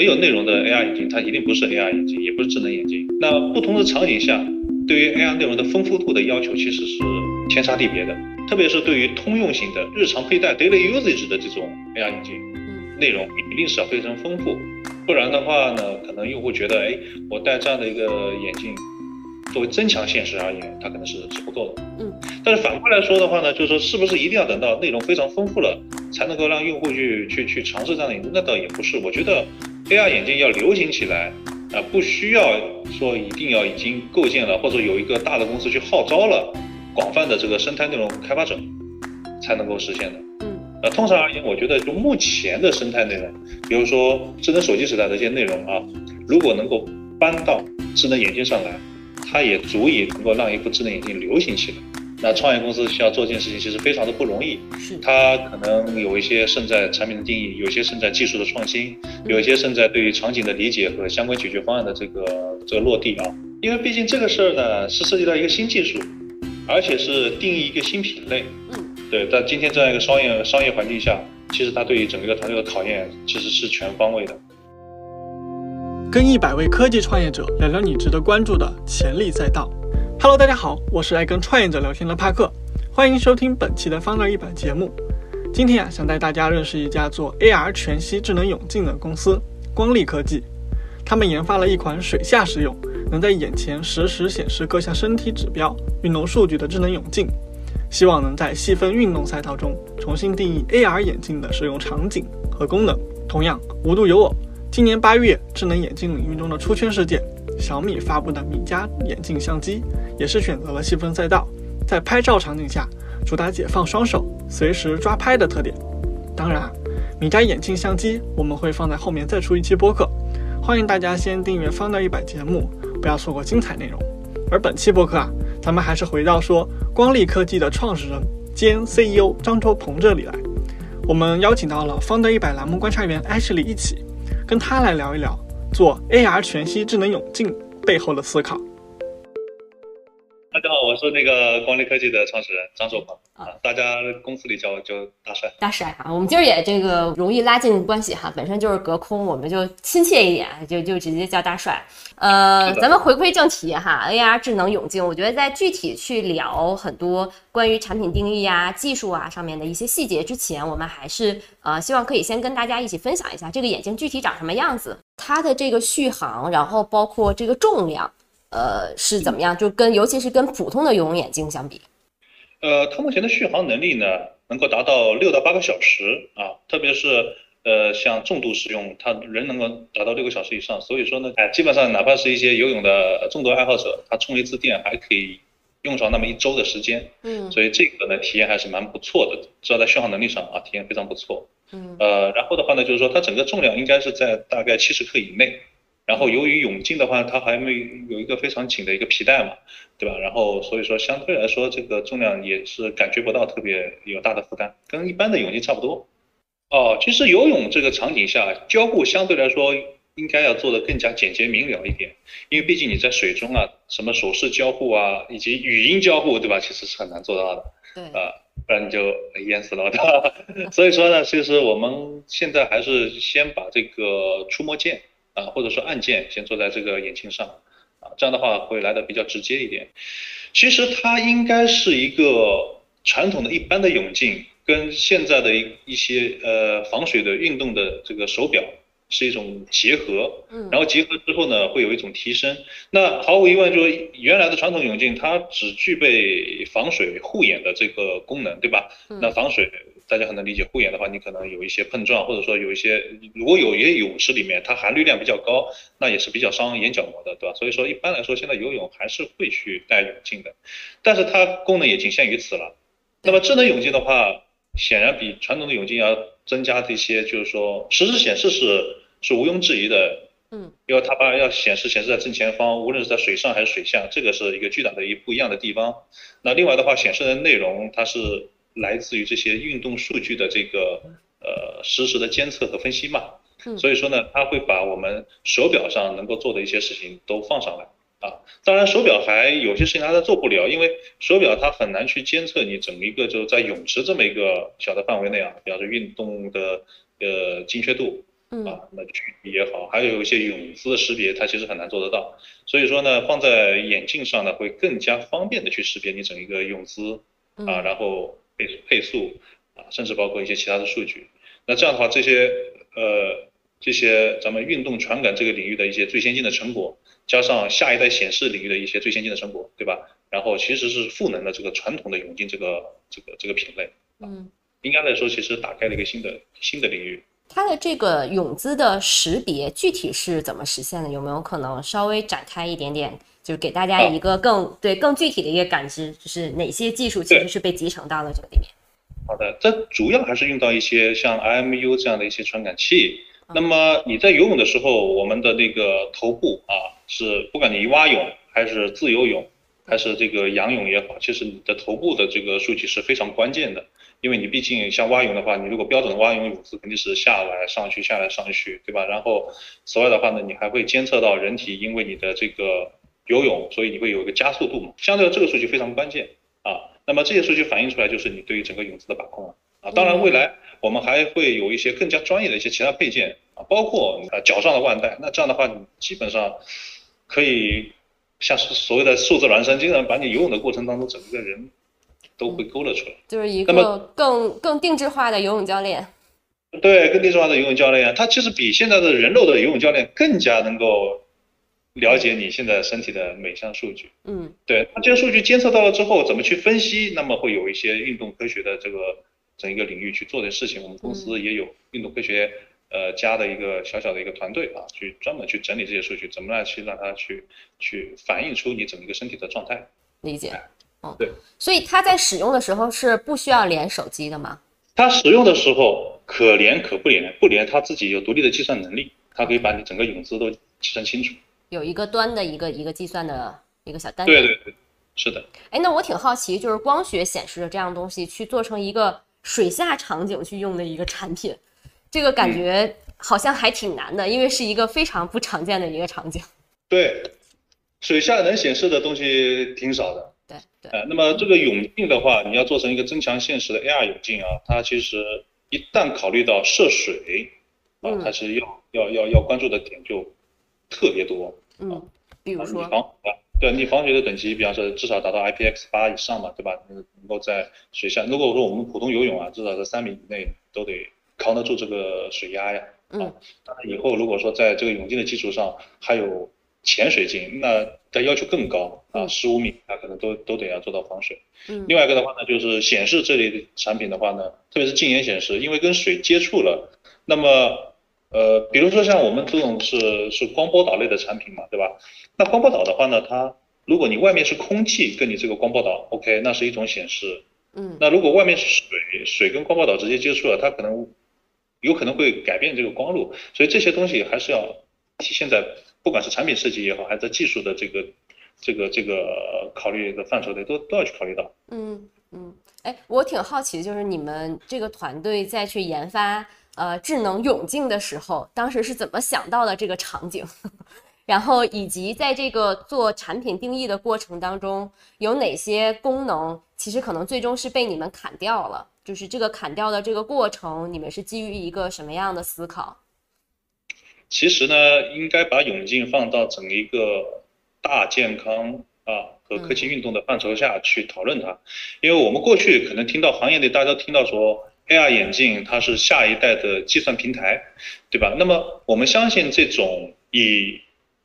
没有内容的 AR 眼镜，它一定不是 AR 眼镜，也不是智能眼镜。那不同的场景下，对于 AR 内容的丰富度的要求其实是天差地别的。特别是对于通用型的日常佩戴 daily usage 的这种 AR 眼镜，内容一定是要非常丰富，不然的话呢，可能用户觉得，哎，我戴这样的一个眼镜，作为增强现实而言，它可能是是不够的。嗯。但是反过来说的话呢，就是说，是不是一定要等到内容非常丰富了，才能够让用户去去去尝试这样的眼镜？那倒也不是。我觉得 AR 眼镜要流行起来，啊，不需要说一定要已经构建了，或者有一个大的公司去号召了。广泛的这个生态内容开发者才能够实现的。嗯，呃，通常而言，我觉得就目前的生态内容，比如说智能手机时代的一些内容啊，如果能够搬到智能眼镜上来，它也足以能够让一副智能眼镜流行起来。那创业公司需要做这件事情，其实非常的不容易。是，它可能有一些胜在产品的定义，有些胜在技术的创新，有一些胜在对于场景的理解和相关解决方案的这个这个落地啊。因为毕竟这个事儿呢，是涉及到一个新技术。而且是定义一个新品类，嗯，对，在今天这样一个商业商业环境下，其实它对于整个团队的考验其实是全方位的。跟一百位科技创业者聊聊你值得关注的潜力赛道。Hello，大家好，我是爱跟创业者聊天的帕克，欢迎收听本期的方乐一百节目。今天啊，想带大家认识一家做 AR 全息智能泳镜的公司——光力科技。他们研发了一款水下使用。能在眼前实时显示各项身体指标、运动数据的智能泳镜，希望能在细分运动赛道中重新定义 AR 眼镜的使用场景和功能。同样，无独有偶，今年八月，智能眼镜领域中的出圈事件，小米发布的米家眼镜相机也是选择了细分赛道，在拍照场景下主打解放双手、随时抓拍的特点。当然，米家眼镜相机我们会放在后面再出一期播客，欢迎大家先订阅方的一百节目。不要错过精彩内容。而本期播客啊，咱们还是回到说光力科技的创始人兼 CEO 张卓鹏这里来。我们邀请到了方德一百栏目观察员 Ashley 一起，跟他来聊一聊做 AR 全息智能泳镜背后的思考。大家好，我是那个光力科技的创始人张守鹏啊，大家公司里叫我叫大帅。大帅啊，我们今儿也这个容易拉近关系哈，本身就是隔空，我们就亲切一点，就就直接叫大帅。呃，咱们回归正题哈，AR 智能泳镜，我觉得在具体去聊很多关于产品定义啊、技术啊上面的一些细节之前，我们还是呃希望可以先跟大家一起分享一下这个眼镜具体长什么样子，它的这个续航，然后包括这个重量。呃，是怎么样？就跟尤其是跟普通的游泳眼镜相比，呃，它目前的续航能力呢，能够达到六到八个小时啊，特别是呃像重度使用，它仍能够达到六个小时以上。所以说呢，哎，基本上哪怕是一些游泳的重度爱好者，他充一次电还可以用上那么一周的时间。嗯，所以这个呢体验还是蛮不错的，至少在续航能力上啊，体验非常不错。嗯，呃，然后的话呢，就是说它整个重量应该是在大概七十克以内。然后由于泳镜的话，它还没有一个非常紧的一个皮带嘛，对吧？然后所以说相对来说，这个重量也是感觉不到特别有大的负担，跟一般的泳镜差不多。哦，其实游泳这个场景下交互相对来说应该要做的更加简洁明了一点，因为毕竟你在水中啊，什么手势交互啊，以及语音交互，对吧？其实是很难做到的。对啊，不然你就淹死了？所以说呢，其实我们现在还是先把这个触摸键。啊，或者说按键先做在这个眼镜上，啊，这样的话会来的比较直接一点。其实它应该是一个传统的一般的泳镜，跟现在的一一些呃防水的运动的这个手表是一种结合，嗯，然后结合之后呢，会有一种提升。那毫无疑问，就是原来的传统泳镜它只具备防水护眼的这个功能，对吧？那防水。大家很能理解，护眼的话，你可能有一些碰撞，或者说有一些，如果有一些泳池里面它含氯量比较高，那也是比较伤眼角膜的，对吧？所以说一般来说，现在游泳还是会去戴泳镜的，但是它功能也仅限于此了。那么智能泳镜的话，显然比传统的泳镜要增加这些，就是说实时显示是是毋庸置疑的，嗯，因为它把要显示显示在正前方，无论是在水上还是水下，这个是一个巨大的一不一样的地方。那另外的话，显示的内容它是。来自于这些运动数据的这个呃实时的监测和分析嘛，所以说呢，它会把我们手表上能够做的一些事情都放上来啊。当然，手表还有些事情它都做不了，因为手表它很难去监测你整一个就是在泳池这么一个小的范围内啊，比方说运动的呃精确度啊，那距离也好，还有一些泳姿的识别，它其实很难做得到。所以说呢，放在眼镜上呢，会更加方便的去识别你整一个泳姿啊，然后配配速啊，甚至包括一些其他的数据。那这样的话，这些呃这些咱们运动传感这个领域的一些最先进的成果，加上下一代显示领域的一些最先进的成果，对吧？然后其实是赋能了这个传统的泳镜这个这个这个品类。嗯，应该来说，其实打开了一个新的新的领域。它的这个泳姿的识别具体是怎么实现的？有没有可能稍微展开一点点，就是给大家一个更对更具体的一个感知，就是哪些技术其实是被集成到了这个里面？好的，这主要还是用到一些像 IMU 这样的一些传感器。那么你在游泳的时候，我们的那个头部啊，是不管你蛙泳还是自由泳，还是这个仰泳也好，其实你的头部的这个数据是非常关键的。因为你毕竟像蛙泳的话，你如果标准的蛙泳泳姿肯定是下来上去下来上去，对吧？然后此外的话呢，你还会监测到人体因为你的这个游泳，所以你会有一个加速度嘛，相对这个数据非常关键啊。那么这些数据反映出来就是你对于整个泳姿的把控了啊。当然未来我们还会有一些更加专业的一些其他配件啊，包括呃脚上的腕带。那这样的话，你基本上可以像所谓的数字孪生，经常把你游泳的过程当中整个人。都会勾勒出来，就是一个更更定制化的游泳教练。对，更定制化的游泳教练，他其实比现在的人肉的游泳教练更加能够了解你现在身体的每项数据。嗯，对，他这些数据监测到了之后，怎么去分析？那么会有一些运动科学的这个整一个领域去做的事情。我们公司也有运动科学呃加的一个小小的一个团队啊，去专门去整理这些数据，怎么来去让它去去反映出你整个身体的状态。理解。哦，对，所以它在使用的时候是不需要连手机的吗？它使用的时候可连可不连，不连它自己有独立的计算能力，它可以把你整个泳姿都计算清楚。有一个端的一个一个计算的一个小单元。对对对，是的。哎，那我挺好奇，就是光学显示的这样东西去做成一个水下场景去用的一个产品，这个感觉好像还挺难的，因为是一个非常不常见的一个场景。对，水下能显示的东西挺少的。对，呃，那么这个泳镜的话，你要做成一个增强现实的 AR 泳镜啊，它其实一旦考虑到涉水，啊，它是要要要要关注的点就特别多。嗯，比如说，对你防水的等级，比方说至少达到 IPX 八以上嘛，对吧？能够在水下，如果说我们普通游泳啊，至少在三米以内都得扛得住这个水压呀。嗯，当然以后如果说在这个泳镜的基础上还有。潜水镜，那它要求更高啊，十五米，它可能都都得要做到防水。嗯，另外一个的话呢，就是显示这类的产品的话呢，特别是镜眼显示，因为跟水接触了，那么呃，比如说像我们这种是是光波导类的产品嘛，对吧？那光波导的话呢，它如果你外面是空气跟你这个光波导，OK，那是一种显示。嗯，那如果外面是水，水跟光波导直接接触了，它可能有可能会改变这个光路，所以这些东西还是要体现在。不管是产品设计也好，还是在技术的这个、这个、这个考虑的范畴内，都都要去考虑到。嗯嗯，哎，我挺好奇的，就是你们这个团队在去研发呃智能泳镜的时候，当时是怎么想到的这个场景？然后以及在这个做产品定义的过程当中，有哪些功能其实可能最终是被你们砍掉了？就是这个砍掉的这个过程，你们是基于一个什么样的思考？其实呢，应该把泳镜放到整一个大健康啊和科技运动的范畴下去讨论它，因为我们过去可能听到行业内大家听到说 AR 眼镜它是下一代的计算平台，对吧？那么我们相信这种以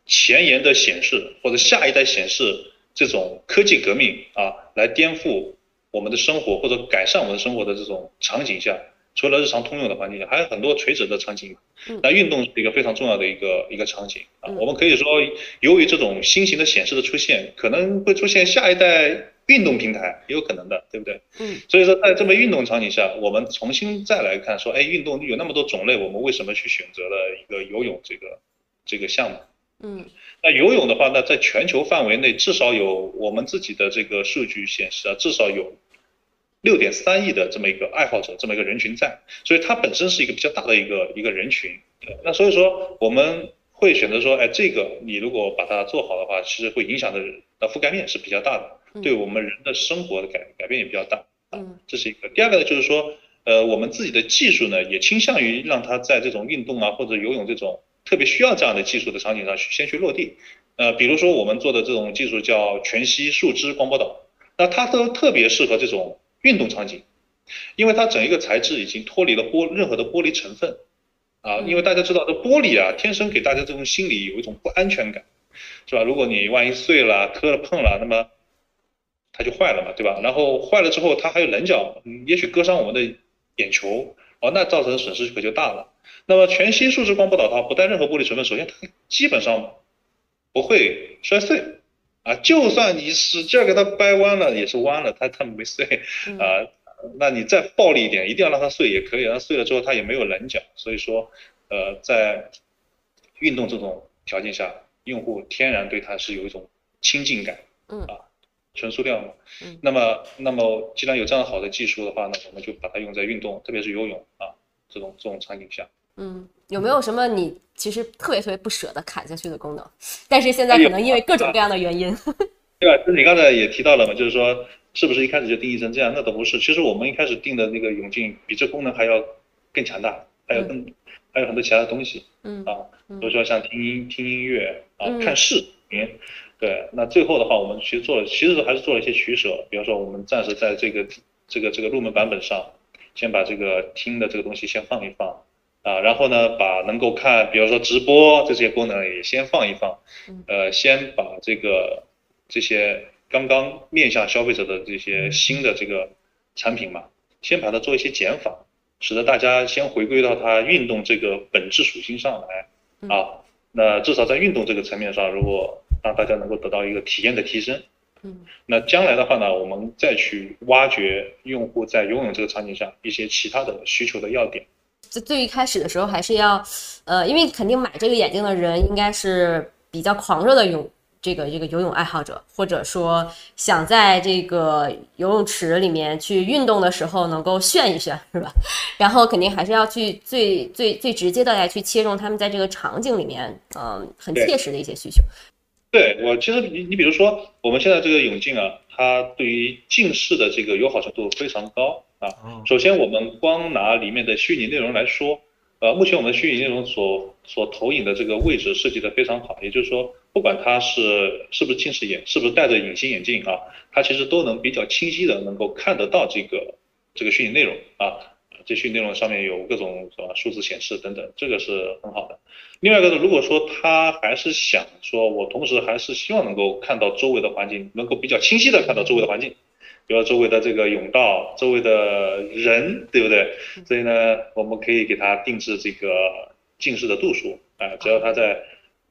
前沿的显示或者下一代显示这种科技革命啊来颠覆我们的生活或者改善我们的生活的这种场景下。除了日常通用的环境下，还有很多垂直的场景。那运动是一个非常重要的一个一个场景啊。我们可以说，由于这种新型的显示的出现，可能会出现下一代运动平台，也有可能的，对不对？嗯。所以说，在这么运动场景下，我们重新再来看，说，哎，运动有那么多种类，我们为什么去选择了一个游泳这个这个项目？嗯。那游泳的话，那在全球范围内，至少有我们自己的这个数据显示啊，至少有。六点三亿的这么一个爱好者，这么一个人群在，所以它本身是一个比较大的一个一个人群。那所以说我们会选择说，哎，这个你如果把它做好的话，其实会影响的的覆盖面是比较大的，对我们人的生活的改改变也比较大。嗯，这是一个。第二个呢，就是说，呃，我们自己的技术呢，也倾向于让它在这种运动啊或者游泳这种特别需要这样的技术的场景上去先去落地。呃，比如说我们做的这种技术叫全息树枝光波导，那它都特别适合这种运动场景，因为它整一个材质已经脱离了玻任何的玻璃成分，啊，因为大家知道这玻璃啊，天生给大家这种心理有一种不安全感，是吧？如果你万一碎了、磕了、碰了，那么它就坏了嘛，对吧？然后坏了之后，它还有棱角，也许割伤我们的眼球，哦，那造成的损失可就大了。那么全新树脂光波导它不带任何玻璃成分，首先它基本上不会摔碎，啊，就算你使劲给它掰弯了，也是弯了，它它没碎，啊，那你再暴力一点，一定要让它碎也可以，它碎了之后它也没有棱角，所以说，呃，在运动这种条件下，用户天然对它是有一种亲近感，嗯。啊。纯塑料嘛，嗯。那么那么既然有这样好的技术的话呢，我们就把它用在运动，特别是游泳啊这种这种场景下。嗯，有没有什么你其实特别特别不舍得砍下去的功能？但是现在可能因为各种各样的原因，对吧？就你刚才也提到了嘛，就是说是不是一开始就定义成这样？那倒不是，其实我们一开始定的那个泳镜比这功能还要更强大，还有更、还有很多其他的东西嗯啊，比如说像听音听音乐啊、嗯看视频。对，那最后的话，我们其实做了，其实还是做了一些取舍。比方说，我们暂时在这个这个这个入门版本上，先把这个听的这个东西先放一放啊，然后呢，把能够看，比如说直播这些功能也先放一放嗯，呃，先把这个这些刚刚面向消费者的这些新的这个产品嘛，先把它做一些减法，使得大家先回归到它运动这个本质属性上来啊。那至少在运动这个层面上，如果让大家能够得到一个体验的提升，嗯那将来的话呢，我们再去挖掘用户在游泳这个场景下一些其他的需求的要点。就最一开始的时候还是要，呃，因为肯定买这个眼镜的人应该是比较狂热的泳这个这个游泳爱好者，或者说想在这个游泳池里面去运动的时候能够炫一炫，是吧？然后肯定还是要去最最最直接的来去切中他们在这个场景里面，嗯、很切实的一些需求。对我其实你你比如说我们现在这个泳镜啊，它对于近视的这个友好程度非常高啊。哦首先我们光拿里面的虚拟内容来说，呃，目前我们的虚拟内容所所投影的这个位置设计的非常好，也就是说，不管它是是不是近视眼，是不是戴着隐形眼镜啊，它其实都能比较清晰的能够看得到这个这个虚拟内容啊。这虚拟内容上面有各种什么数字显示等等，这个是很好的。另外一个呢，如果说他还是想说，我同时还是希望能够看到周围的环境，能够比较清晰的看到周围的环境，比如周围的这个甬道、周围的人，对不对？所以呢，我们可以给他定制这个近视的度数，啊、只要他在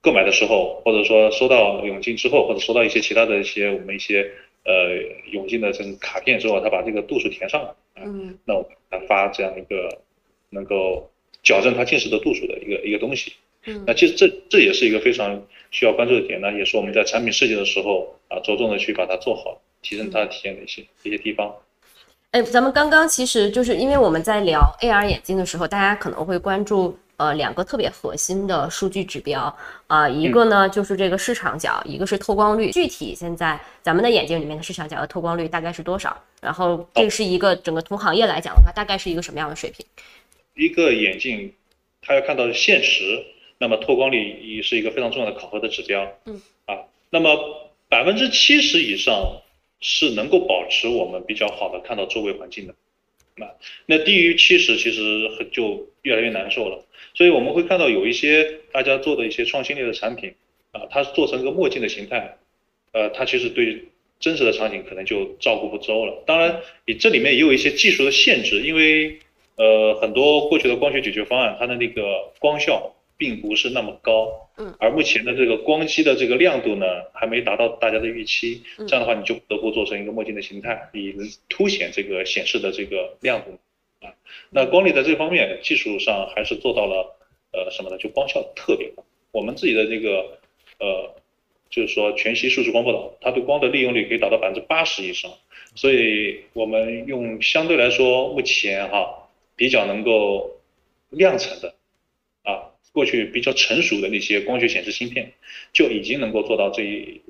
购买的时候，或者说收到泳镜之后，或者收到一些其他的一些我们一些呃泳镜的这种卡片之后，他把这个度数填上嗯那我他发这样一个能够矫正他近视的度数的一个一个东西。嗯那其实这这也是一个非常需要关注的点呢，也是我们在产品设计的时候啊，着重的去把它做好，提升它的体验的一些一些地方。哎，咱们刚刚其实就是因为我们在聊 AR 眼镜的时候，大家可能会关注呃两个特别核心的数据指标啊、一个呢就是这个市场角，一个是透光率。具体现在咱们的眼镜里面的市场角和透光率大概是多少？然后这是一个整个同行业来讲的话，大概是一个什么样的水平？一个眼镜，它要看到现实，那么透光率也是一个非常重要的考核的指标。嗯，啊，那么百分之七十以上是能够保持我们比较好的看到周围环境的。那那低于七十，其实就越来越难受了。所以我们会看到有一些大家做的一些创新类的产品，啊，它做成一个墨镜的形态，呃，它其实对真实的场景可能就照顾不周了。当然，你这里面也有一些技术的限制，因为呃很多过去的光学解决方案，它的那个光效并不是那么高，嗯，而目前的这个光机的这个亮度呢，还没达到大家的预期，嗯这样的话你就不得不做成一个墨镜的形态，以凸显这个显示的这个亮度。啊，那光力在这方面技术上还是做到了，呃，什么呢？就光效特别高。我们自己的这个，呃，就是说全息数字光波导，它对光的利用率可以达到百分之八十以上，所以我们用相对来说目前哈比较能够量产的，啊，过去比较成熟的那些光学显示芯片，就已经能够做到这一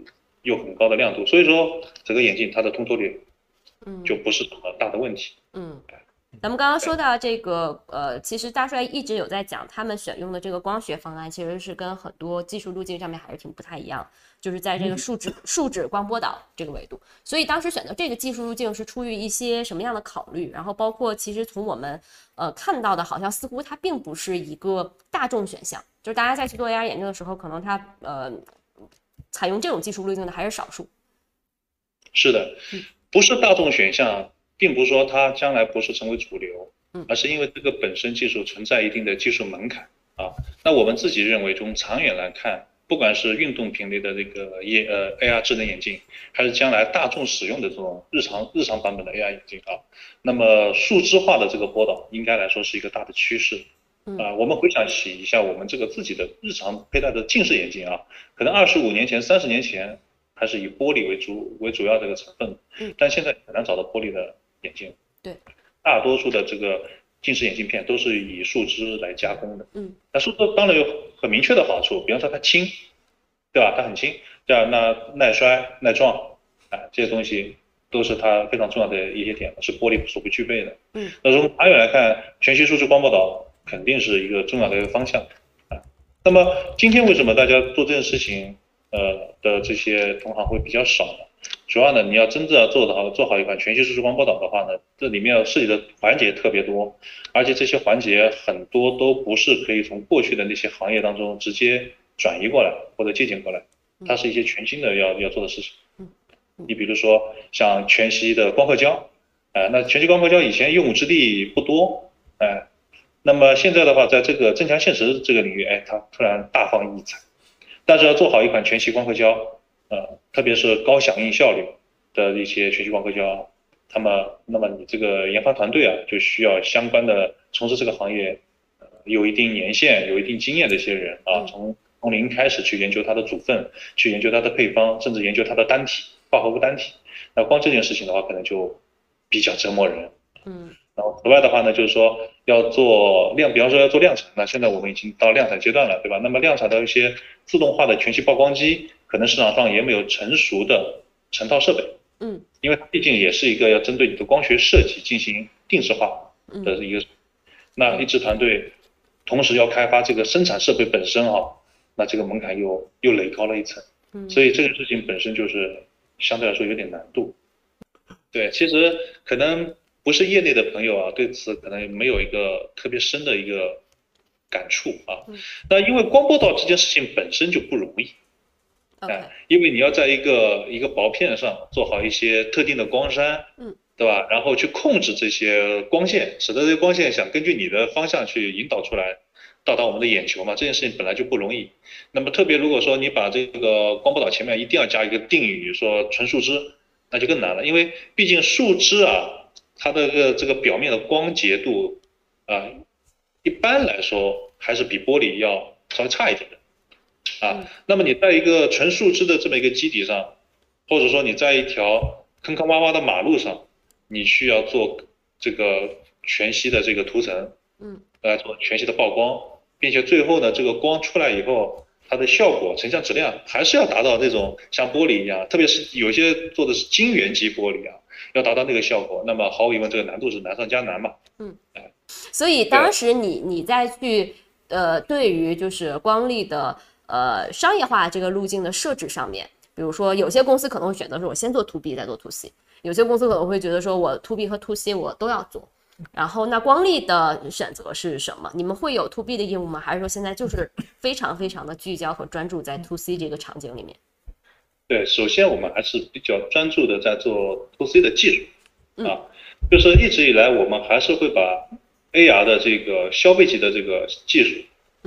有很高的亮度，所以说整个眼镜它的通透率嗯。就不是什么大的问题。嗯，咱们刚刚说到这个，呃，其实大帅一直有在讲，他们选用的这个光学方案其实是跟很多技术路径上面还是挺不太一样，就是在这个树脂树脂光波导这个维度。所以当时选择这个技术路径是出于一些什么样的考虑？然后包括其实从我们呃看到的，好像似乎它并不是一个大众选项，就是大家在去做 AR 研究的时候，可能它呃采用这种技术路径的还是少数。是的，不是大众选项。并不是说它将来不是成为主流，而是因为这个本身技术存在一定的技术门槛啊。那我们自己认为，从长远来看，不管是运动频率的这个眼呃 AR 智能眼镜，还是将来大众使用的这种日常日常版本的 AR 眼镜啊，那么数字化的这个波导应该来说是一个大的趋势啊。我们回想起一下我们这个自己的日常佩戴的近视眼镜啊，可能二十五年前、三十年前还是以玻璃为主为主要这个成分，但现在很难找到玻璃的。眼镜，对，大多数的这个近视眼镜片都是以树脂来加工的，嗯，那树脂当然有很明确的好处，比方说它轻，对吧？它很轻，对吧？那耐摔耐撞，啊，这些东西都是它非常重要的一些点，是玻璃所不具备的，嗯，那从长远来看，全息树脂光波导肯定是一个重要的一个方向，啊，那么今天为什么大家做这件事情，呃的这些同行会比较少呢？主要呢，你要真正要做好做好一款全息数字光波导的话呢，这里面要涉及的环节特别多，而且这些环节很多都不是可以从过去的那些行业当中直接转移过来或者借鉴过来，它是一些全新的要要做的事情。你比如说像全息的光刻胶，哎，那全息光刻胶以前用武之地不多，哎，那么现在的话，在这个增强现实这个领域，哎，它突然大放异彩，但是要做好一款全息光刻胶。呃，特别是高响应效率的一些全息光刻胶，那么，那么你这个研发团队啊，就需要相关的从事这个行业，呃，有一定年限、有一定经验的一些人啊，从从零开始去研究它的组分，去研究它的配方，甚至研究它的单体化合物单体。那光这件事情的话，可能就比较折磨人。嗯。然后，此外的话呢，就是说要做量，比方说要做量产，那现在我们已经到量产阶段了，对吧？那么量产的一些自动化的全息曝光机。可能市场上也没有成熟的成套设备，嗯，因为毕竟也是一个要针对你的光学设计进行定制化的一个，那一支团队同时要开发这个生产设备本身啊，那这个门槛又又垒高了一层，嗯，所以这个事情本身就是相对来说有点难度。对，其实可能不是业内的朋友啊，对此可能没有一个特别深的一个感触啊。那因为光波导这件事情本身就不容易。哎，因为你要在一个一个薄片上做好一些特定的光栅，嗯，对吧？然后去控制这些光线，使得这些光线想根据你的方向去引导出来，到达我们的眼球嘛。这件事情本来就不容易。那么特别如果说你把这个光波导前面一定要加一个定语，说纯树脂，那就更难了。因为毕竟树脂啊，它的个这个表面的光洁度啊，一般来说还是比玻璃要稍微差一点的。啊，那么你在一个纯树脂的这么一个基底上，或者说你在一条坑坑洼洼的马路上，你需要做这个全息的这个涂层，嗯，来做全息的曝光，并且最后呢，这个光出来以后，它的效果成像质量还是要达到那种像玻璃一样，特别是有些做的是晶圆级玻璃啊，要达到那个效果，那么毫无疑问，这个难度是难上加难嘛。嗯，哎，所以当时你你在去呃，对于就是光力的。呃，商业化这个路径的设置上面，比如说有些公司可能会选择说，我先做 to B 再做 to C；有些公司可能会觉得说，我 to B 和 to C 我都要做。然后，那光力的选择是什么？你们会有 to B 的业务吗？还是说现在就是非常非常的聚焦和专注在 to C 这个场景里面？对，首先我们还是比较专注的在做 to C 的技术啊，就是一直以来我们还是会把 AR 的这个消费级的这个技术。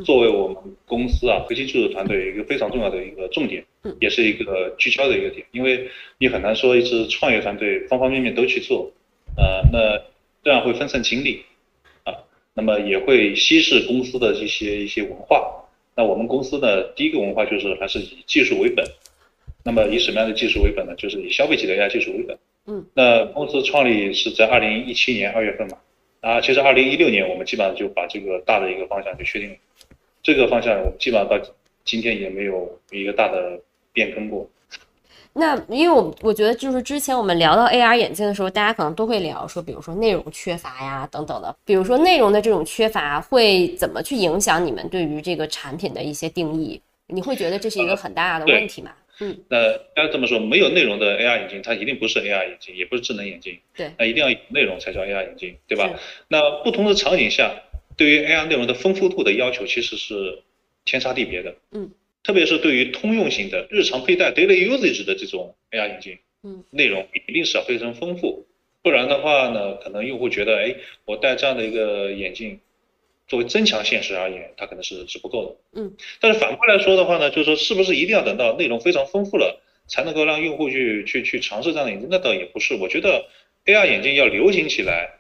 作为我们公司啊核心技术团队一个非常重要的一个重点，也是一个聚焦的一个点，因为你很难说一支创业团队方方面面都去做，呃，那这样会分散精力，啊，那么也会稀释公司的这些一些文化。那我们公司呢，第一个文化就是还是以技术为本，那么以什么样的技术为本呢？就是以消费级的 AI 技术为本。嗯，那公司创立是在二零一七年二月份嘛，啊，其实二零一六年我们基本上就把这个大的一个方向就确定了。这个方向，我们基本上到今天也没有一个大的变更过。那因为我我觉得就是之前我们聊到 AR 眼镜的时候，大家可能都会聊说，比如说内容缺乏呀等等的，比如说内容的这种缺乏会怎么去影响你们对于这个产品的一些定义？你会觉得这是一个很大的问题吗？嗯，那要这么说，没有内容的 AR 眼镜，它一定不是 AR 眼镜，也不是智能眼镜。对，那一定要有内容才叫 AR 眼镜，对吧？那不同的场景下，对于 AR 内容的丰富度的要求其实是天差地别的。嗯。特别是对于通用型的日常佩戴 daily usage 的这种 AR 眼镜，嗯，内容一定是要非常丰富，不然的话呢，可能用户觉得，哎，我戴这样的一个眼镜，作为增强现实而言，它可能是是不够的，嗯。但是反过来说的话呢，就是说，是不是一定要等到内容非常丰富了，才能够让用户去去去尝试这样的眼镜？那倒也不是，我觉得 AR 眼镜要流行起来，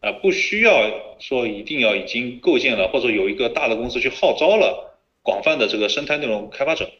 啊，不需要说一定要已经构建了，或者有一个大的公司去号召了。广泛的这个生态内容开发者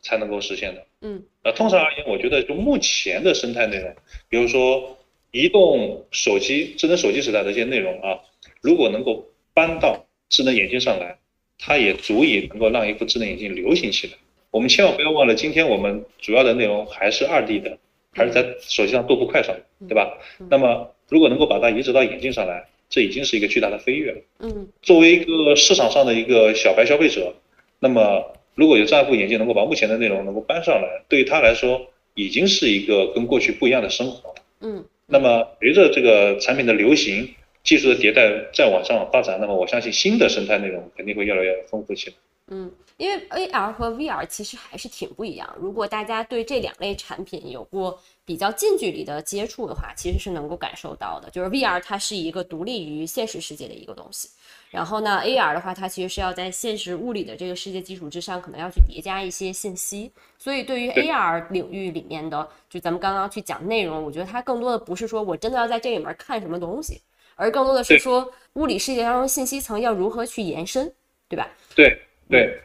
才能够实现的。嗯，呃，通常而言，我觉得就目前的生态内容，比如说移动手机、智能手机时代的一些内容啊，如果能够搬到智能眼镜上来，它也足以能够让一副智能眼镜流行起来。我们千万不要忘了，今天我们主要的内容还是二 D 的，还是在手机上多步快上，对吧？那么如果能够把它移植到眼镜上来，这已经是一个巨大的飞跃了。嗯，作为一个市场上的一个小白消费者。那么，如果有这样一副眼镜能够把目前的内容能够搬上来，对于他来说已经是一个跟过去不一样的生活了。嗯。那么，随着这个产品的流行、技术的迭代再往上发展，那么我相信新的生态内容肯定会越来越丰富起来。嗯，因为 AR 和 VR 其实还是挺不一样。如果大家对这两类产品有过比较近距离的接触的话，其实是能够感受到的。就是 VR 它是一个独立于现实世界的一个东西。然后呢，AR 的话，它其实是要在现实物理的这个世界基础之上，可能要去叠加一些信息。所以对于 AR 领域里面的，就咱们刚刚去讲内容，我觉得它更多的不是说我真的要在这里面看什么东西，而更多的是说物理世界当中信息层要如何去延伸，对吧？对对，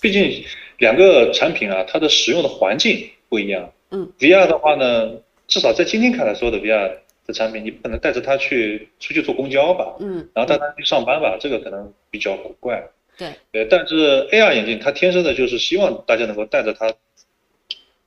毕竟两个产品啊，它的使用的环境不一样。嗯，VR 的话呢，至少在今天看来，所有的 VR。的产品，你不可能带着它去出去坐公交吧？嗯，然后带它去上班吧，这个可能比较古怪。对，呃，但是 AR 眼镜它天生的就是希望大家能够带着它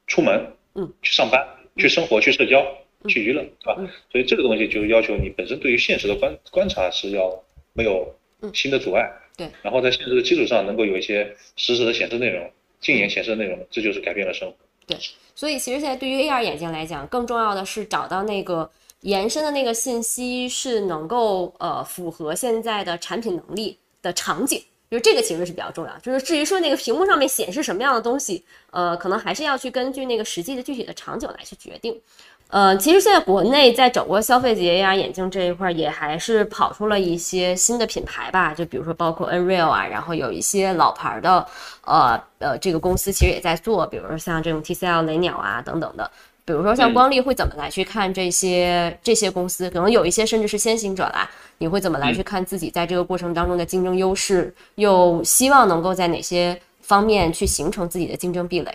出门，嗯，去上班、去生活、去社交、去娱乐，对吧？所以这个东西就要求你本身对于现实的观观察是要没有新的阻碍，对，然后在现实的基础上能够有一些实时的显示内容、近眼显示内容，这就是改变了生活。对，所以其实现在对于 AR 眼镜来讲，更重要的是找到那个。延伸的那个信息是能够呃符合现在的产品能力的场景，就是这个其实是比较重要。就是至于说那个屏幕上面显示什么样的东西，呃，可能还是要去根据那个实际的具体的场景来去决定。呃，其实现在国内在整个消费级 AR 眼镜这一块也还是跑出了一些新的品牌吧，就比如说包括 Nreal 啊，然后有一些老牌的呃呃这个公司其实也在做，比如说像这种 TCL 雷鸟啊等等的。比如说像光力会怎么来去看这些这些公司？可能有一些甚至是先行者啦，你会怎么来去看自己在这个过程当中的竞争优势？又希望能够在哪些方面去形成自己的竞争壁垒？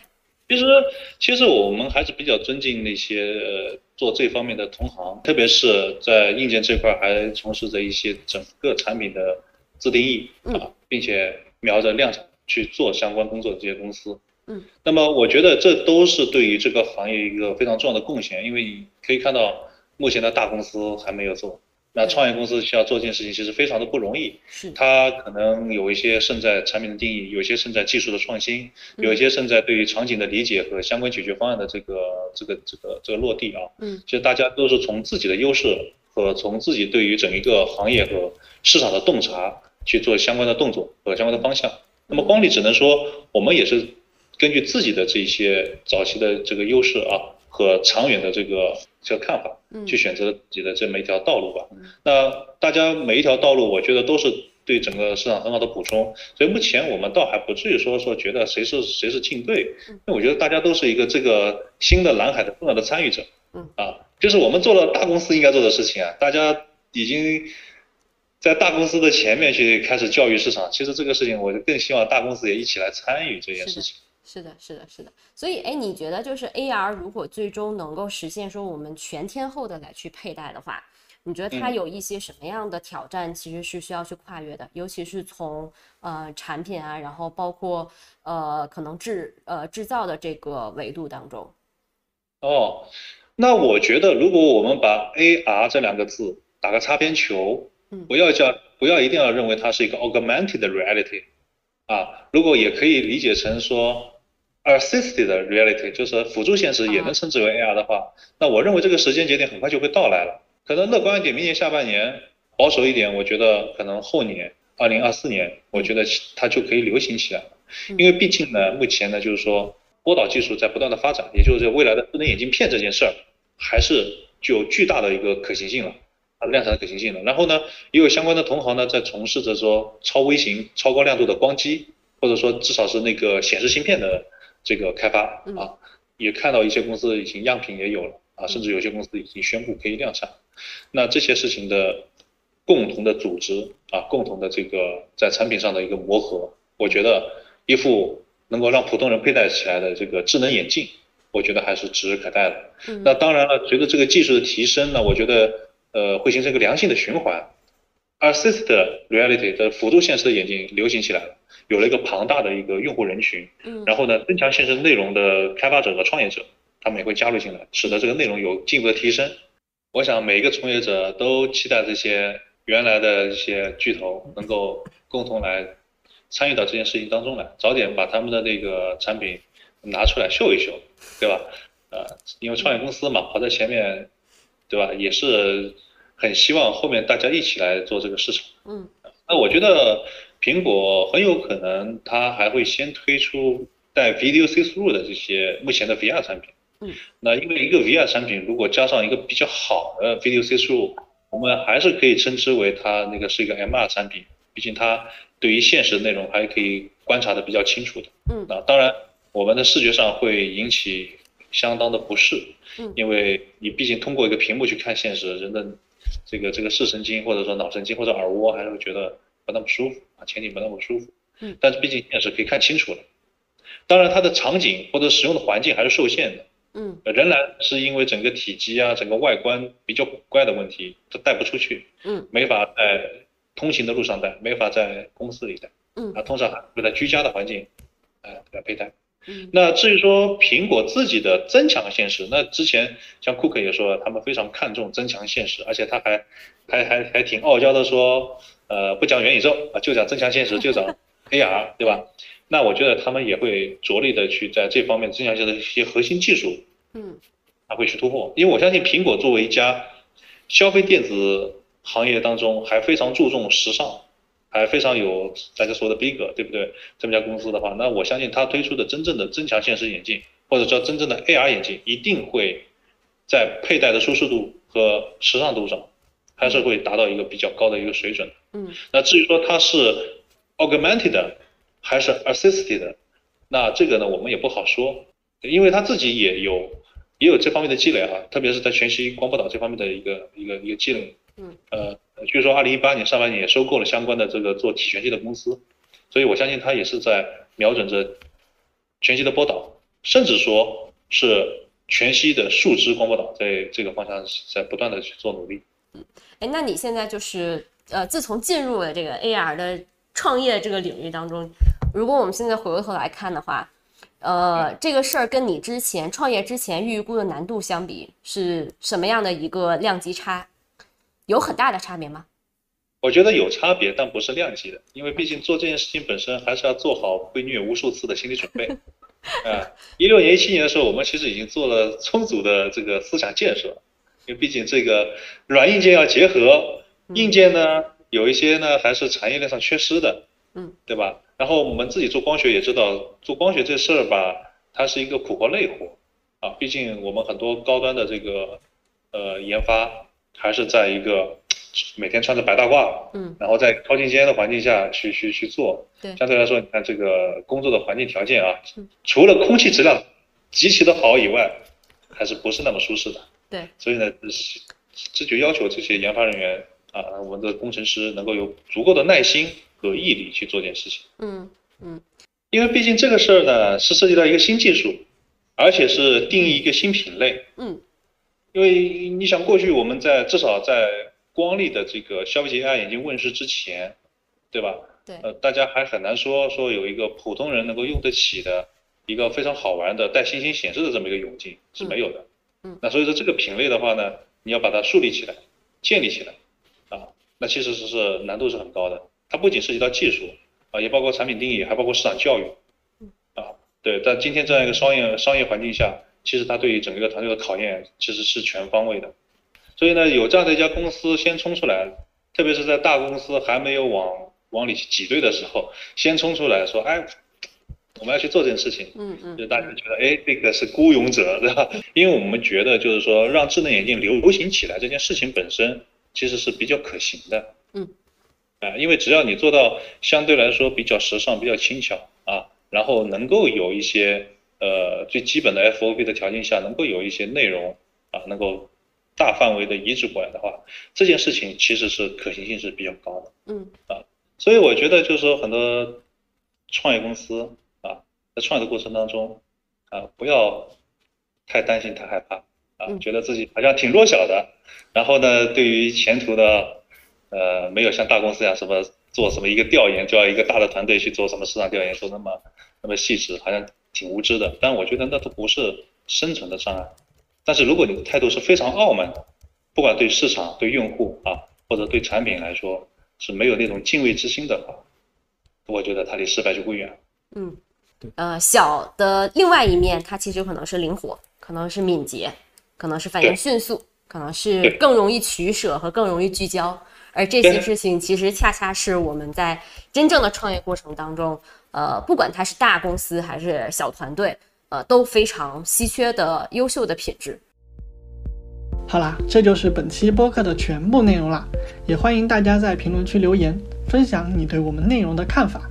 其实，其实我们还是比较尊敬那些呃做这方面的同行，特别是在硬件这块还从事着一些整个产品的自定义啊，并且瞄着量产去做相关工作的这些公司。嗯，那么我觉得这都是对于这个行业一个非常重要的贡献，因为你可以看到目前的大公司还没有做，那创业公司需要做这件事情，其实非常的不容易。是，它可能有一些胜在产品的定义，有一些胜在技术的创新，有一些胜在对于场景的理解和相关解决方案的这个这个这个这个落地啊。嗯，其实大家都是从自己的优势和从自己对于整一个行业和市场的洞察去做相关的动作和相关的方向。那么光力只能说，我们也是。根据自己的这些早期的这个优势啊和长远的这个这个看法，去选择自己的这么一条道路吧。那大家每一条道路，我觉得都是对整个市场很好的补充。所以目前我们倒还不至于说说觉得谁是谁是竞对，因为我觉得大家都是一个这个新的蓝海的重要的参与者。嗯啊，就是我们做了大公司应该做的事情啊，大家已经在大公司的前面去开始教育市场。其实这个事情，我就更希望大公司也一起来参与这件事情。是的，是的，是的。所以，哎，你觉得就是 AR 如果最终能够实现说我们全天候的来去佩戴的话，你觉得它有一些什么样的挑战其实是需要去跨越的？尤其是从呃产品啊，然后包括呃可能制呃制造的这个维度当中。哦，那我觉得如果我们把 AR 这两个字打个擦边球，不要叫不要一定要认为它是一个 augmented reality，啊，如果也可以理解成说 assisted reality，就是辅助现实也能称之为 AR 的话，那我认为这个时间节点很快就会到来了。可能乐观一点，明年下半年；保守一点，我觉得可能后年，二零二四年，我觉得它就可以流行起来了。因为毕竟呢，目前呢，就是说波导技术在不断的发展，也就是未来的智能眼镜片这件事儿，还是具有巨大的一个可行性了，它的量产的可行性了。然后呢，也有相关的同行呢在从事着说超微型、超高亮度的光机，或者说至少是那个显示芯片的这个开发啊，也看到一些公司已经样品也有了啊，甚至有些公司已经宣布可以量产。那这些事情的共同的组织啊，共同的这个在产品上的一个磨合，我觉得一副能够让普通人佩戴起来的这个智能眼镜，我觉得还是指日可待的。那当然了，随着这个技术的提升呢，我觉得呃会形成一个良性的循环。Assisted reality 的辅助现实的眼镜流行起来了，有了一个庞大的一个用户人群。嗯。然后呢，增强现实内容的开发者和创业者，他们也会加入进来，使得这个内容有进一步的提升。我想每一个从业者都期待这些原来的一些巨头能够共同来参与到这件事情当中来，早点把他们的那个产品拿出来秀一秀，对吧？呃，因为创业公司嘛，跑在前面，对吧？也是很希望后面大家一起来做这个市场。嗯。那我觉得苹果很有可能它还会先推出带 Video See Through 的这些目前的 VR 产品。嗯，那因为一个 VR 产品，如果加上一个比较好的 Video See Through，我们还是可以称之为它那个是一个 MR 产品，毕竟它对于现实内容还可以观察的比较清楚的。嗯，那当然我们的视觉上会引起相当的不适，嗯，因为你毕竟通过一个屏幕去看现实，人的这个这个视神经或者说脑神经或者耳蜗还是会觉得不那么舒服啊，前景不那么舒服。嗯，但是毕竟现实可以看清楚了，当然它的场景或者使用的环境还是受限的。嗯，仍然是因为整个体积啊，整个外观比较古怪的问题，它带不出去。嗯，没法在通行的路上戴，没法在公司里戴。嗯，啊，通常还会在居家的环境，哎，来佩戴。嗯，那至于说苹果自己的增强现实，那之前像库克也说了，他们非常看重增强现实，而且他还还还还挺傲娇的说，呃，不讲元宇宙啊，就讲增强现实，就讲 AR，对吧？那我觉得他们也会着力的去在这方面增强现的一些核心技术，嗯，他会去突破，因为我相信苹果作为一家消费电子行业当中还非常注重时尚，还非常有大家说的逼格，对不对？这么家公司的话，那我相信它推出的真正的增强现实眼镜，或者说真正的 AR 眼镜，一定会在佩戴的舒适度和时尚度上，还是会达到一个比较高的一个水准。嗯，那至于说它是 augmented。还是 assisted，那这个呢，我们也不好说，因为他自己也有也有这方面的积累啊，特别是在全息光波导这方面的一个一个一个积累。嗯。呃，据说二零一八年上半年也收购了相关的这个做体全息的公司，所以我相信他也是在瞄准着全息的波导，甚至说是全息的树脂光波导，在这个方向在不断的去做努力。嗯。哎，那你现在就是呃，自从进入了这个 AR 的创业这个领域当中。如果我们现在回过头来看的话，呃，这个事儿跟你之前创业之前预估的难度相比，是什么样的一个量级差？有很大的差别吗？我觉得有差别，但不是量级的，因为毕竟做这件事情本身还是要做好被虐无数次的心理准备。啊，一六年、一七年的时候，我们其实已经做了充足的这个思想建设，因为毕竟这个软硬件要结合，硬件呢有一些呢还是产业链上缺失的，嗯，对吧？然后我们自己做光学也知道，做光学这事儿吧，它是一个苦活累活，啊，毕竟我们很多高端的这个呃研发还是在一个每天穿着白大褂，嗯，然后在超进间的环境下去去去做，对，相对来说，你看这个工作的环境条件啊，除了空气质量极其的好以外，还是不是那么舒适的，对，所以呢，这就要求这些研发人员啊，我们的工程师能够有足够的耐心。和毅力去做这件事情，嗯嗯，因为毕竟这个事儿呢是涉及到一个新技术，而且是定义一个新品类，嗯，因为你想过去我们在至少在光力的这个消费级 AI 眼镜问世之前，对吧？对，呃，大家还很难说说有一个普通人能够用得起的一个非常好玩的带星星显示的这么一个泳镜是没有的，嗯，那所以说这个品类的话呢，你要把它树立起来、建立起来，啊，那其实是是难度是很高的。它不仅涉及到技术啊，也包括产品定义，还包括市场教育，啊，对。但今天这样一个商业商业环境下，其实它对于整个团队的考验其实是全方位的。所以呢，有这样的一家公司先冲出来，特别是在大公司还没有往往里挤兑的时候，先冲出来说，哎。我们要去做这件事情，嗯嗯，就大家觉得，哎，这个是孤勇者，对吧？因为我们觉得，就是说，让智能眼镜流行起来这件事情本身，其实是比较可行的，嗯，啊，因为只要你做到相对来说比较时尚、比较轻巧啊，然后能够有一些呃最基本的 FOV 的条件下，能够有一些内容啊，能够大范围的移植过来的话，这件事情其实是可行性是比较高的，嗯，啊，所以我觉得就是说很多创业公司啊。在创业的过程当中，啊，不要太担心、太害怕，啊，觉得自己好像挺弱小的，然后呢，对于前途的，呃，没有像大公司一样什么做什么一个调研，就要一个大的团队去做什么市场调研，做那么那么细致，好像挺无知的。但我觉得那都不是生存的障碍。但是如果你的态度是非常傲慢的，不管对市场、对用户啊，或者对产品来说是没有那种敬畏之心的话，我觉得它离失败就不远。嗯。呃，小的另外一面，它其实可能是灵活，可能是敏捷，可能是反应迅速，可能是更容易取舍和更容易聚焦。而这些事情，其实恰恰是我们在真正的创业过程当中，呃，不管它是大公司还是小团队，呃，都非常稀缺的优秀的品质。好啦，这就是本期播客的全部内容啦，也欢迎大家在评论区留言，分享你对我们内容的看法。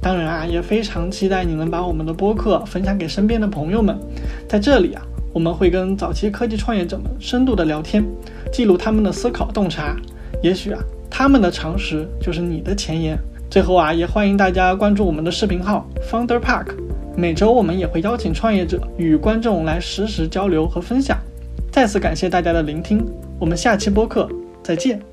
当然啊，也非常期待你能把我们的播客分享给身边的朋友们。在这里啊，我们会跟早期科技创业者们深度的聊天，记录他们的思考洞察。也许啊，他们的常识就是你的前沿。最后啊，也欢迎大家关注我们的视频号 Founder Park。每周我们也会邀请创业者与观众来实时交流和分享。再次感谢大家的聆听，我们下期播客再见。